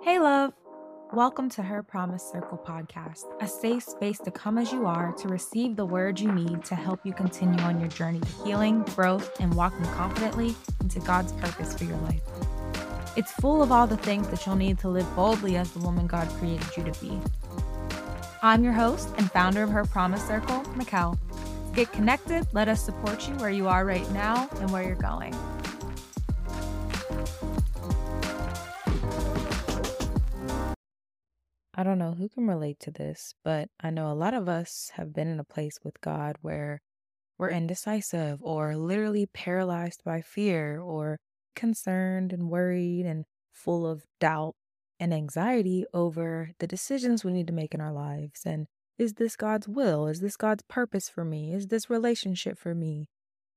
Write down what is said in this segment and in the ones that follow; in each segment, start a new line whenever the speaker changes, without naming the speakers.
Hey, love. Welcome to Her Promise Circle podcast, a safe space to come as you are to receive the words you need to help you continue on your journey to healing, growth, and walking confidently into God's purpose for your life. It's full of all the things that you'll need to live boldly as the woman God created you to be. I'm your host and founder of Her Promise Circle, Mikkel. Get connected, let us support you where you are right now and where you're going.
I don't know who can relate to this, but I know a lot of us have been in a place with God where we're indecisive or literally paralyzed by fear or concerned and worried and full of doubt and anxiety over the decisions we need to make in our lives. And is this God's will? Is this God's purpose for me? Is this relationship for me?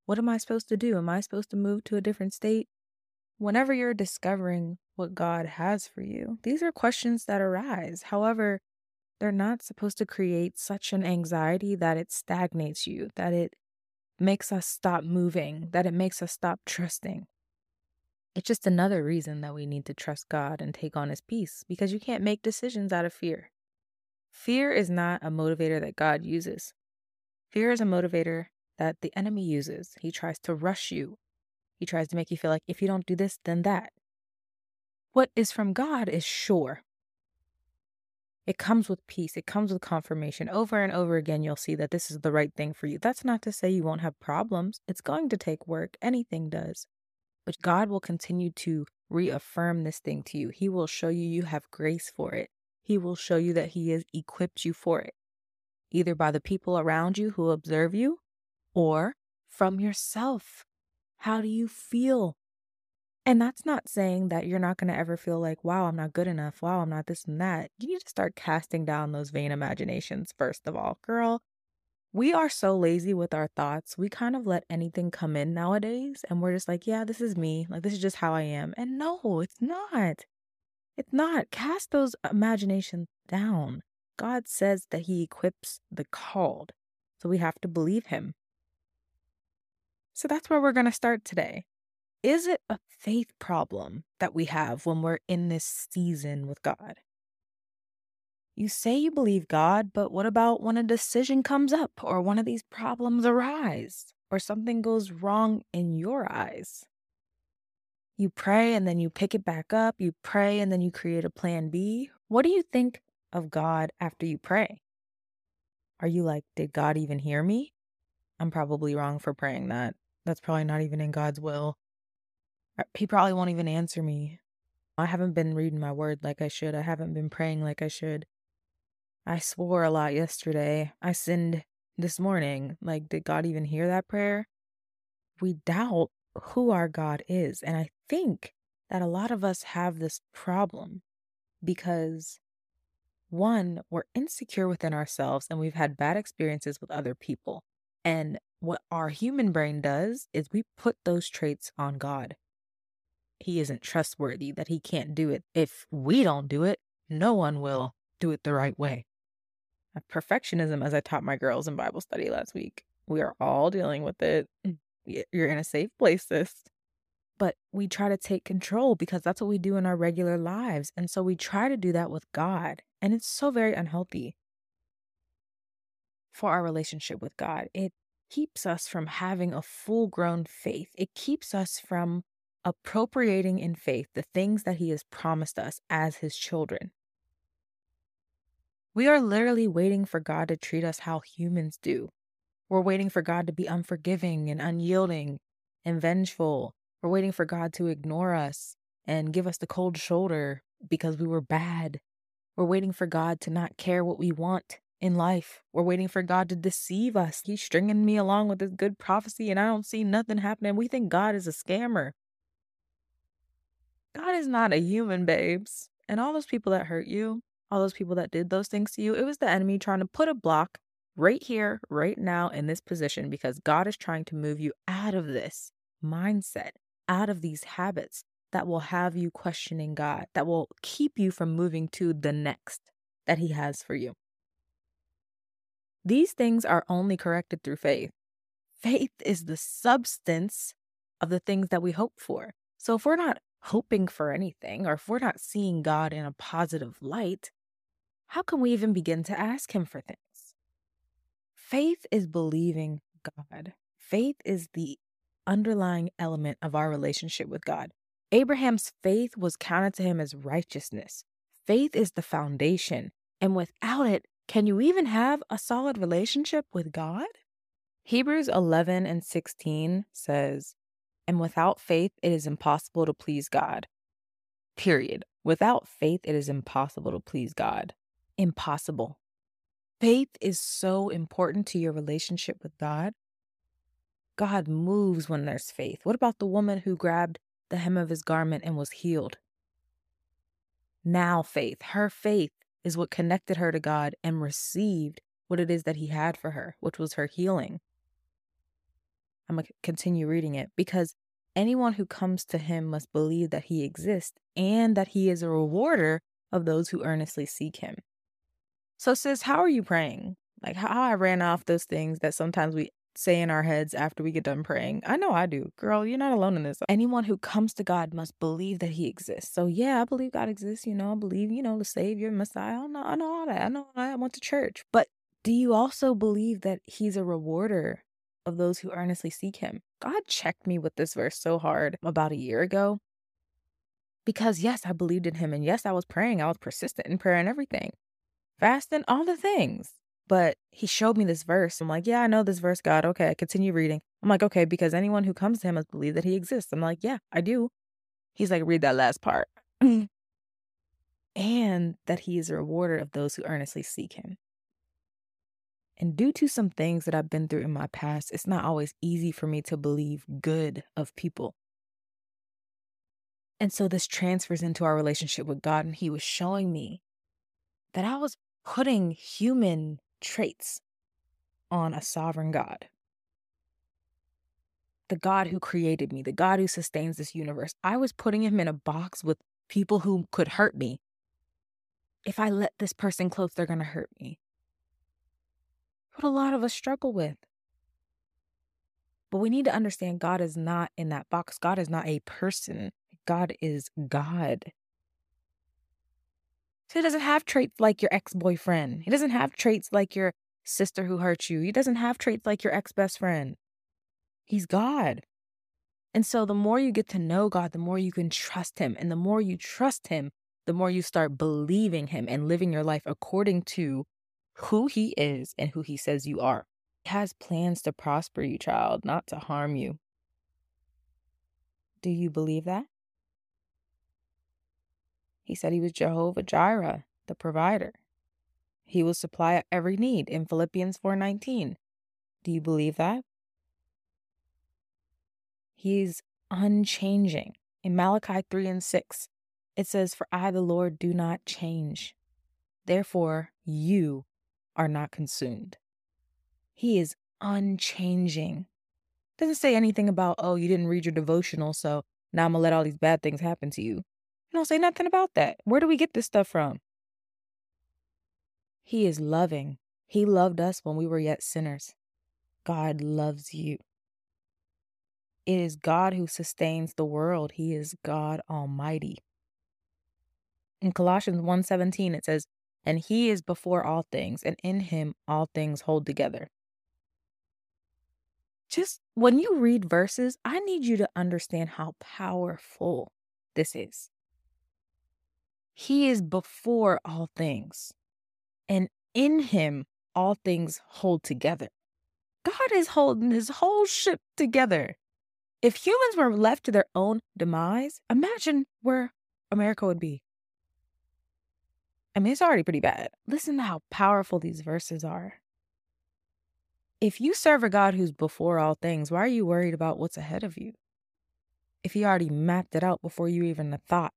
What am I supposed to do? Am I supposed to move to a different state? Whenever you're discovering what God has for you, these are questions that arise. However, they're not supposed to create such an anxiety that it stagnates you, that it makes us stop moving, that it makes us stop trusting. It's just another reason that we need to trust God and take on His peace because you can't make decisions out of fear. Fear is not a motivator that God uses. Fear is a motivator that the enemy uses. He tries to rush you he tries to make you feel like if you don't do this, then that. What is from God is sure. It comes with peace. It comes with confirmation. Over and over again, you'll see that this is the right thing for you. That's not to say you won't have problems. It's going to take work. Anything does. But God will continue to reaffirm this thing to you. He will show you you have grace for it. He will show you that He has equipped you for it, either by the people around you who observe you or from yourself. How do you feel? And that's not saying that you're not going to ever feel like, wow, I'm not good enough. Wow, I'm not this and that. You need to start casting down those vain imaginations, first of all. Girl, we are so lazy with our thoughts. We kind of let anything come in nowadays. And we're just like, yeah, this is me. Like, this is just how I am. And no, it's not. It's not. Cast those imaginations down. God says that He equips the called. So we have to believe Him. So that's where we're going to start today. Is it a faith problem that we have when we're in this season with God? You say you believe God, but what about when a decision comes up or one of these problems arise or something goes wrong in your eyes? You pray and then you pick it back up. You pray and then you create a plan B. What do you think of God after you pray? Are you like, did God even hear me? I'm probably wrong for praying that. That's probably not even in God's will. He probably won't even answer me. I haven't been reading my word like I should. I haven't been praying like I should. I swore a lot yesterday. I sinned this morning. Like, did God even hear that prayer? We doubt who our God is. And I think that a lot of us have this problem because one, we're insecure within ourselves and we've had bad experiences with other people. And what our human brain does is we put those traits on God. He isn't trustworthy, that he can't do it. If we don't do it, no one will do it the right way. Perfectionism, as I taught my girls in Bible study last week, we are all dealing with it. Mm, you're in a safe place, sis. But we try to take control because that's what we do in our regular lives. And so we try to do that with God. And it's so very unhealthy for our relationship with God. It keeps us from having a full grown faith, it keeps us from appropriating in faith the things that He has promised us as His children. We are literally waiting for God to treat us how humans do. We're waiting for God to be unforgiving and unyielding and vengeful. We're waiting for God to ignore us and give us the cold shoulder because we were bad. We're waiting for God to not care what we want in life. We're waiting for God to deceive us. He's stringing me along with this good prophecy, and I don't see nothing happening. We think God is a scammer. God is not a human, babes. And all those people that hurt you, all those people that did those things to you, it was the enemy trying to put a block right here, right now, in this position, because God is trying to move you out of this mindset, out of these habits that will have you questioning God, that will keep you from moving to the next that He has for you. These things are only corrected through faith. Faith is the substance of the things that we hope for. So if we're not hoping for anything, or if we're not seeing God in a positive light, how can we even begin to ask Him for things? Faith is believing God. Faith is the underlying element of our relationship with God. Abraham's faith was counted to him as righteousness. Faith is the foundation, and without it, can you even have a solid relationship with God? Hebrews 11 and 16 says, And without faith, it is impossible to please God. Period. Without faith, it is impossible to please God. Impossible. Faith is so important to your relationship with God. God moves when there's faith. What about the woman who grabbed the hem of his garment and was healed? Now, faith, her faith is what connected her to God and received what it is that he had for her, which was her healing. I'm going to continue reading it because anyone who comes to him must believe that he exists and that he is a rewarder of those who earnestly seek him. So, sis, how are you praying? Like how I ran off those things that sometimes we say in our heads after we get done praying. I know I do. Girl, you're not alone in this. Anyone who comes to God must believe that he exists. So yeah, I believe God exists, you know, I believe, you know, the Savior, Messiah. I know, I know all that. I know I went to church. But do you also believe that he's a rewarder of those who earnestly seek him? God checked me with this verse so hard about a year ago. Because yes, I believed in him. And yes, I was praying. I was persistent in prayer and everything. Fasting, all the things. But he showed me this verse. I'm like, yeah, I know this verse, God. Okay, I continue reading. I'm like, okay, because anyone who comes to him must believe that he exists. I'm like, yeah, I do. He's like, read that last part. and that he is a rewarder of those who earnestly seek him. And due to some things that I've been through in my past, it's not always easy for me to believe good of people. And so this transfers into our relationship with God. And he was showing me that I was putting human traits on a sovereign God. The God who created me, the God who sustains this universe. I was putting him in a box with people who could hurt me. If I let this person close, they're going to hurt me. What a lot of us struggle with. But we need to understand God is not in that box. God is not a person. God is God. So he doesn't have traits like your ex boyfriend. He doesn't have traits like your sister who hurt you. He doesn't have traits like your ex best friend. He's God. And so the more you get to know God, the more you can trust Him. And the more you trust Him, the more you start believing Him and living your life according to who He is and who He says you are. He has plans to prosper you, child, not to harm you. Do you believe that? He said he was Jehovah Jireh, the provider. He will supply every need in Philippians 4:19. Do you believe that? He's unchanging. In Malachi 3 and 6, it says, For I, the Lord, do not change. Therefore, you are not consumed. He is unchanging. Doesn't say anything about, oh, you didn't read your devotional, so now I'm to let all these bad things happen to you. You don't say nothing about that. Where do we get this stuff from? He is loving. He loved us when we were yet sinners. God loves you. It is God who sustains the world. He is God Almighty. In Colossians 1:17 it says, "And he is before all things, and in him all things hold together." Just when you read verses, I need you to understand how powerful this is. He is before all things, and in him all things hold together. God is holding his whole ship together. If humans were left to their own demise, imagine where America would be. I mean, it's already pretty bad. Listen to how powerful these verses are. If you serve a God who's before all things, why are you worried about what's ahead of you? If he already mapped it out before you even thought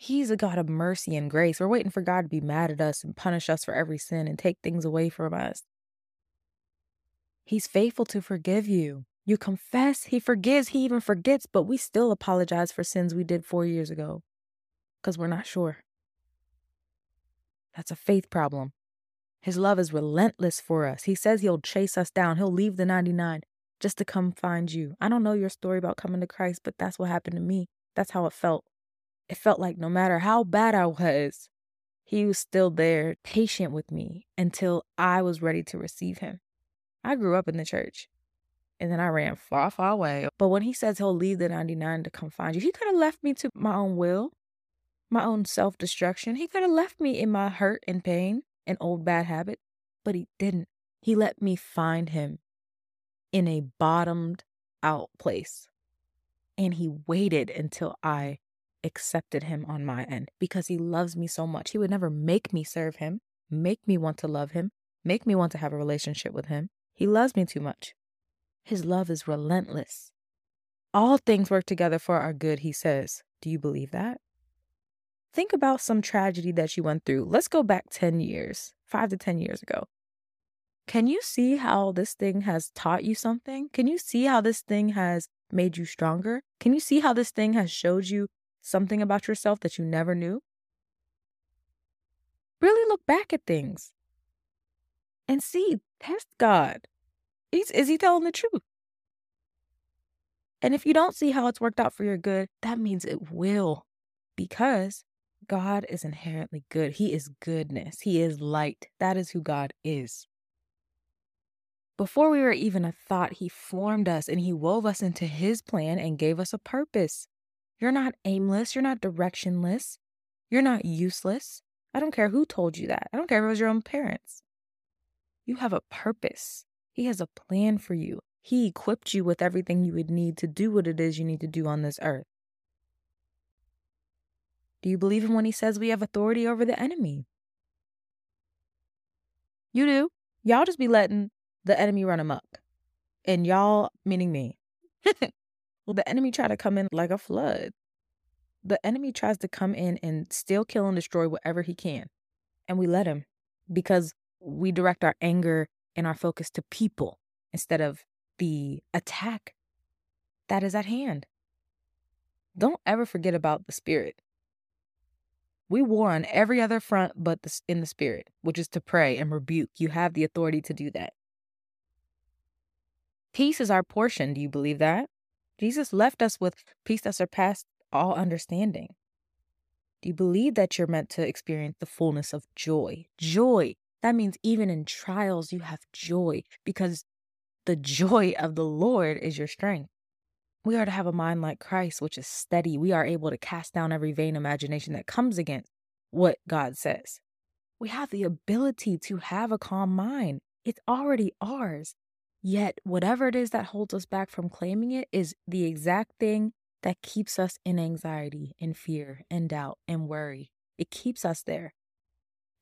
He's a God of mercy and grace. We're waiting for God to be mad at us and punish us for every sin and take things away from us. He's faithful to forgive you. You confess, He forgives, He even forgets, but we still apologize for sins we did four years ago because we're not sure. That's a faith problem. His love is relentless for us. He says He'll chase us down, He'll leave the 99 just to come find you. I don't know your story about coming to Christ, but that's what happened to me. That's how it felt. It felt like no matter how bad I was, he was still there, patient with me until I was ready to receive him. I grew up in the church and then I ran far, far away. But when he says he'll leave the 99 to come find you, he could have left me to my own will, my own self destruction. He could have left me in my hurt and pain and old bad habit, but he didn't. He let me find him in a bottomed out place. And he waited until I accepted him on my end because he loves me so much. He would never make me serve him, make me want to love him, make me want to have a relationship with him. He loves me too much. His love is relentless. All things work together for our good, he says. Do you believe that? Think about some tragedy that you went through. Let's go back 10 years, five to 10 years ago. Can you see how this thing has taught you something? Can you see how this thing has made you stronger? Can you see how this thing has showed you something about yourself that you never knew? Really look back at things and see, test God. Is, is he telling the truth? And if you don't see how it's worked out for your good, that means it will. Because God is inherently good. He is goodness. He is light. That is who God is. Before we were even a thought, He formed us and He wove us into His plan and gave us a purpose. You're not aimless. You're not directionless. You're not useless. I don't care who told you that. I don't care if it was your own parents. You have a purpose. He has a plan for you. He equipped you with everything you would need to do what it is you need to do on this earth. Do you believe him when he says we have authority over the enemy? You do. Y'all just be letting the enemy run amok. And y'all, meaning me. well, the enemy try to come in like a flood. The enemy tries to come in and steal, kill, and destroy whatever he can. And we let him because we direct our anger and our focus to people instead of the attack that is at hand. Don't ever forget about the spirit. We war on every other front but the, in the spirit, which is to pray and rebuke. You have the authority to do that. Peace is our portion. Do you believe that? Jesus left us with peace that surpassed all understanding. Do you believe that you're meant to experience the fullness of joy? Joy that means even in trials, you have joy because the joy of the Lord is your strength. We are to have a mind like Christ, which is steady. We are able to cast down every vain imagination that comes against what God says. We have the ability to have a calm mind. It's already ours. Yet, whatever it is that holds us back from claiming it is the exact thing that keeps us in anxiety and fear and doubt and worry. It keeps us there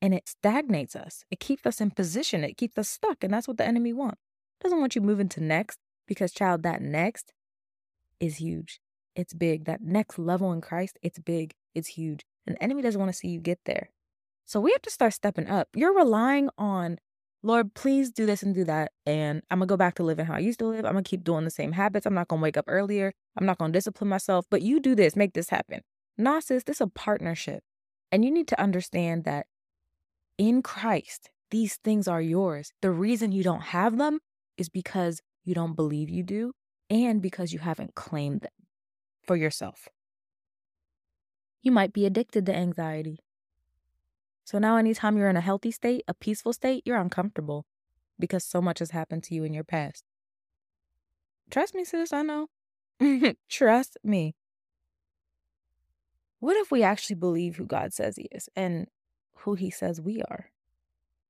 and it stagnates us. It keeps us in position. It keeps us stuck. And that's what the enemy wants. Doesn't want you moving to next because, child, that next is huge. It's big. That next level in Christ, it's big. It's huge. And the enemy doesn't want to see you get there. So we have to start stepping up. You're relying on, Lord, please do this and do that. And I'm going to go back to living how I used to live. I'm going to keep doing the same habits. I'm not going to wake up earlier. I'm not going to discipline myself. But you do this, make this happen. Sis, this is a partnership. And you need to understand that in Christ, these things are yours. The reason you don't have them is because you don't believe you do and because you haven't claimed them for yourself. You might be addicted to anxiety. So now, anytime you're in a healthy state, a peaceful state, you're uncomfortable because so much has happened to you in your past. Trust me, sis, I know. Trust me. What if we actually believe who God says He is and who he says we are.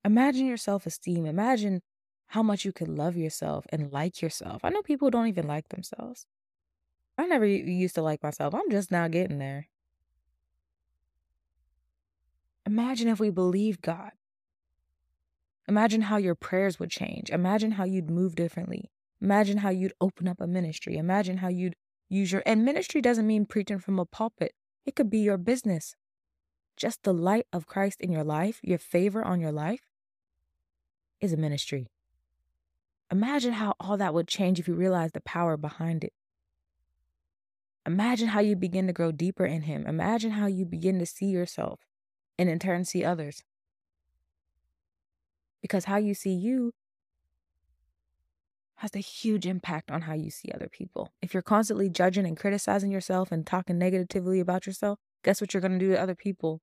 Imagine your self esteem. Imagine how much you could love yourself and like yourself. I know people don't even like themselves. I never used to like myself. I'm just now getting there. Imagine if we believed God. Imagine how your prayers would change. Imagine how you'd move differently. Imagine how you'd open up a ministry. Imagine how you'd use your and ministry doesn't mean preaching from a pulpit. It could be your business just the light of Christ in your life, your favor on your life, is a ministry. Imagine how all that would change if you realized the power behind it. Imagine how you begin to grow deeper in Him. Imagine how you begin to see yourself and in turn see others. Because how you see you, has a huge impact on how you see other people. If you're constantly judging and criticizing yourself and talking negatively about yourself, guess what you're going to do to other people?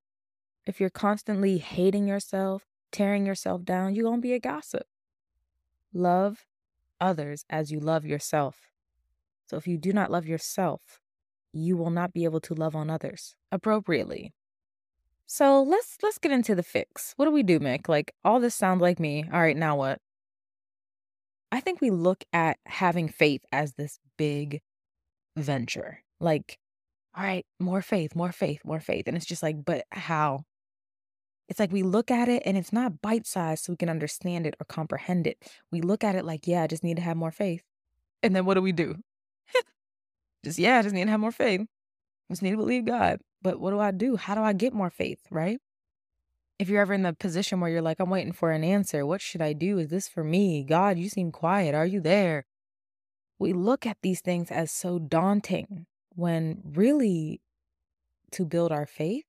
If you're constantly hating yourself, tearing yourself down, you're going to be a gossip. Love others as you love yourself. So if you do not love yourself, you will not be able to love on others appropriately. So let's let's get into the fix. What do we do, Mick? Like all this sounds like me. All right, now what? I think we look at having faith as this big venture. Like, all right, more faith, more faith, more faith. And it's just like, but how? It's like we look at it and it's not bite sized so we can understand it or comprehend it. We look at it like, yeah, I just need to have more faith. And then what do we do? just, yeah, I just need to have more faith. I just need to believe God. But what do I do? How do I get more faith, right? If you're ever in the position where you're like, I'm waiting for an answer, what should I do? Is this for me? God, you seem quiet. Are you there? We look at these things as so daunting when really to build our faith,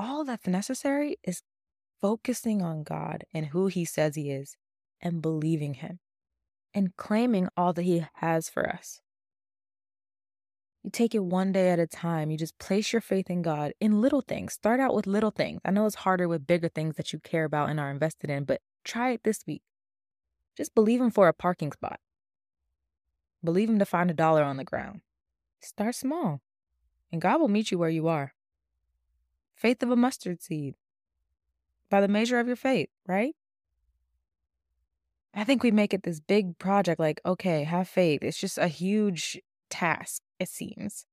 all that's necessary is focusing on God and who He says He is and believing Him and claiming all that He has for us. You take it one day at a time. You just place your faith in God in little things. Start out with little things. I know it's harder with bigger things that you care about and are invested in, but try it this week. Just believe Him for a parking spot. Believe Him to find a dollar on the ground. Start small, and God will meet you where you are faith of a mustard seed by the measure of your faith, right? I think we make it this big project like, okay, have faith. It's just a huge task, it seems.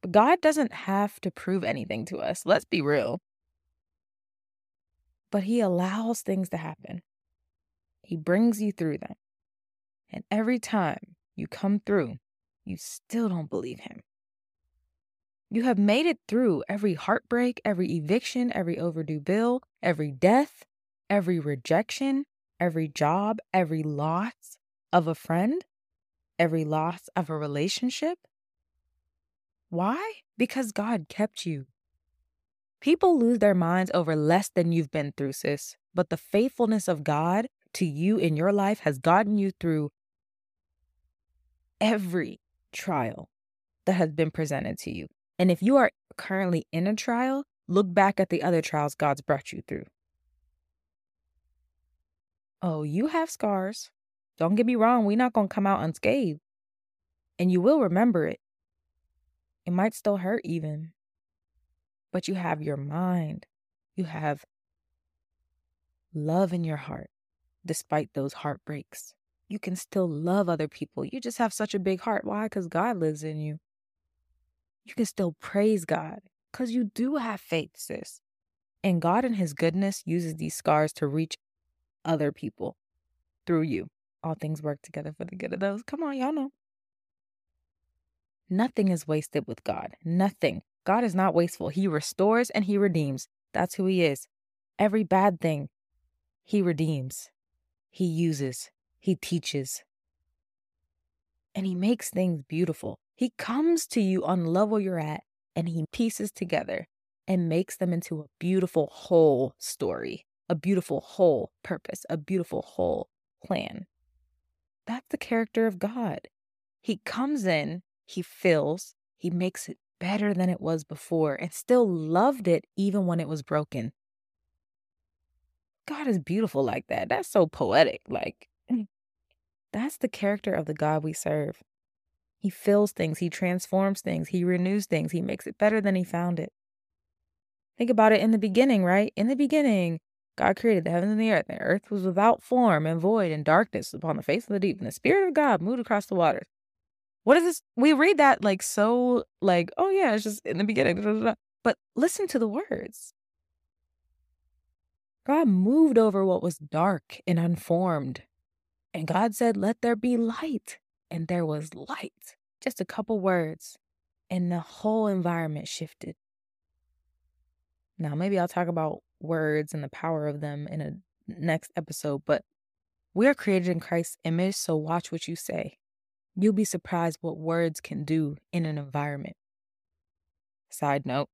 But God doesn't have to prove anything to us. Let's be real. But He allows things to happen, He brings you through them. And every time you come through, you still don't believe Him. You have made it through every heartbreak, every eviction, every overdue bill, every death, every rejection, every job, every loss of a friend, every loss of a relationship. Why? Because God kept you. People lose their minds over less than you've been through, sis, but the faithfulness of God to you in your life has gotten you through every trial that has been presented to you. And if you are currently in a trial, look back at the other trials God's brought you through. Oh, you have scars. Don't get me wrong, we're not going to come out unscathed. And you will remember it. It might still hurt, even. But you have your mind. You have love in your heart, despite those heartbreaks. You can still love other people. You just have such a big heart. Why? Because God lives in you you can still praise God because you do have faith, sis. And God, in His goodness, uses these scars to reach other people through you. All things work together for the good of those. Come on, y'all know. Nothing is wasted with God. Nothing. God is not wasteful. He restores and He redeems. That's who He is. Every bad thing, He redeems, He uses, He teaches, and He makes things beautiful. He comes to you on level you're at and he pieces together and makes them into a beautiful whole story, a beautiful whole purpose, a beautiful whole plan. That's the character of God. He comes in, he fills, he makes it better than it was before and still loved it even when it was broken. God is beautiful like that. That's so poetic. Like, mm. that's the character of the God we serve. He fills things, He transforms things, He renews things, He makes it better than He found it. Think about it in the beginning, right? In the beginning, God created the heavens and the earth. The earth was without form and void and darkness upon the face of the deep, and the Spirit of God moved across the waters. What is this? We read that like so, like, oh yeah, it's just in the beginning. But listen to the words. God moved over what was dark and unformed. And God said, Let there be light and there was light. Just a couple words, and the whole environment shifted. Now, maybe I'll talk about words and the power of them in a next episode, but we are created in Christ's image, so watch what you say. You'll be surprised what words can do in an environment. Side note,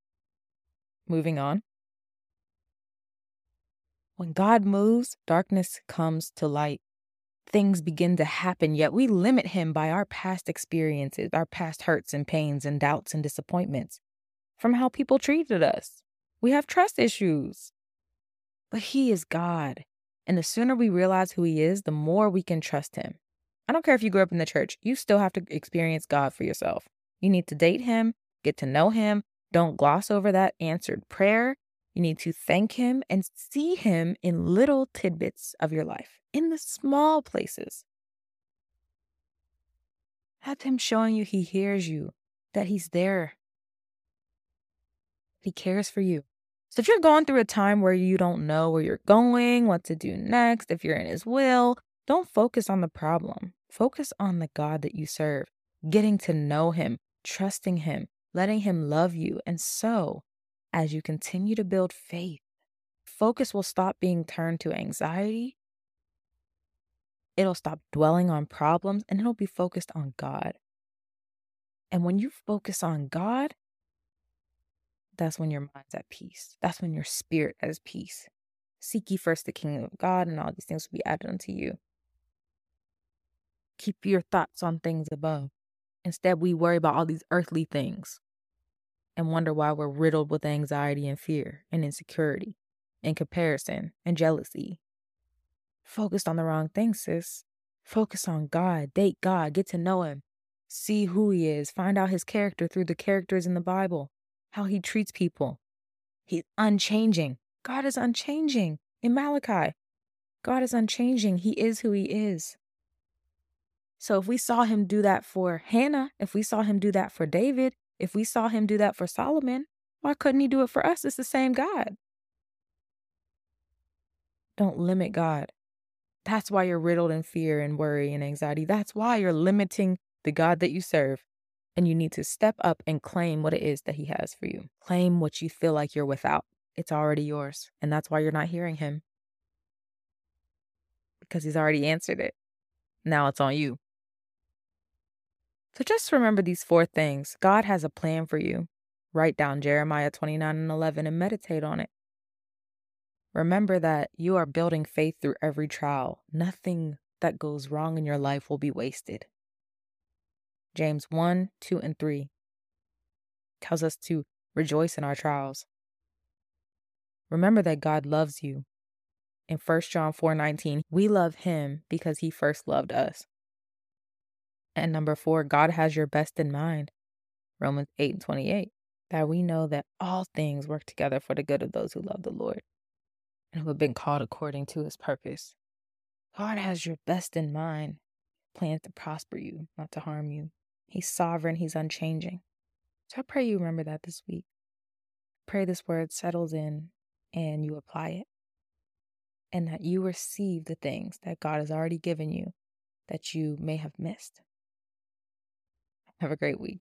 moving on. When God moves, darkness comes to light. Things begin to happen, yet we limit him by our past experiences, our past hurts and pains and doubts and disappointments from how people treated us. We have trust issues. But he is God. And the sooner we realize who he is, the more we can trust him. I don't care if you grew up in the church, you still have to experience God for yourself. You need to date him, get to know him. Don't gloss over that answered prayer. You need to thank him and see him in little tidbits of your life, in the small places. Have him showing you he hears you, that he's there. He cares for you. So if you're going through a time where you don't know where you're going, what to do next, if you're in his will, don't focus on the problem. Focus on the God that you serve, getting to know him, trusting him, letting him love you. And so, as you continue to build faith, focus will stop being turned to anxiety. It'll stop dwelling on problems and it'll be focused on God. And when you focus on God, that's when your mind's at peace. That's when your spirit has peace. Seek ye first the kingdom of God, and all these things will be added unto you. Keep your thoughts on things above. Instead, we worry about all these earthly things and wonder why we're riddled with anxiety and fear and insecurity and comparison and jealousy. Focused on the wrong things, sis. Focus on God. Date God. Get to know Him. See who He is. Find out His character through the characters in the Bible how he treats people. He's unchanging. God is unchanging. In Malachi, God is unchanging. He is who he is. So if we saw him do that for Hannah, if we saw him do that for David, if we saw him do that for Solomon, why couldn't he do it for us? It's the same God. Don't limit God. That's why you're riddled in fear and worry and anxiety. That's why you're limiting the God that you serve and you need to step up and claim what it is that He has for you. Claim what you feel like you're without. It's already yours. And that's why you're not hearing Him because He's already answered it. Now it's on you. So just remember these four things God has a plan for you. Write down Jeremiah 29 and 11 and meditate on it. Remember that you are building faith through every trial. Nothing that goes wrong in your life will be wasted. James 1, 2, and 3 tells us to rejoice in our trials. Remember that God loves you. In 1 John 4 19, we love him because he first loved us. And number four, God has your best in mind. Romans 8 and 28, that we know that all things work together for the good of those who love the Lord and who have been called according to his purpose. God has your best in mind, plans to prosper you, not to harm you. He's sovereign, He's unchanging. So I pray you remember that this week. Pray this word settles in and you apply it. And that you receive the things that God has already given you that you may have missed. Have a great week.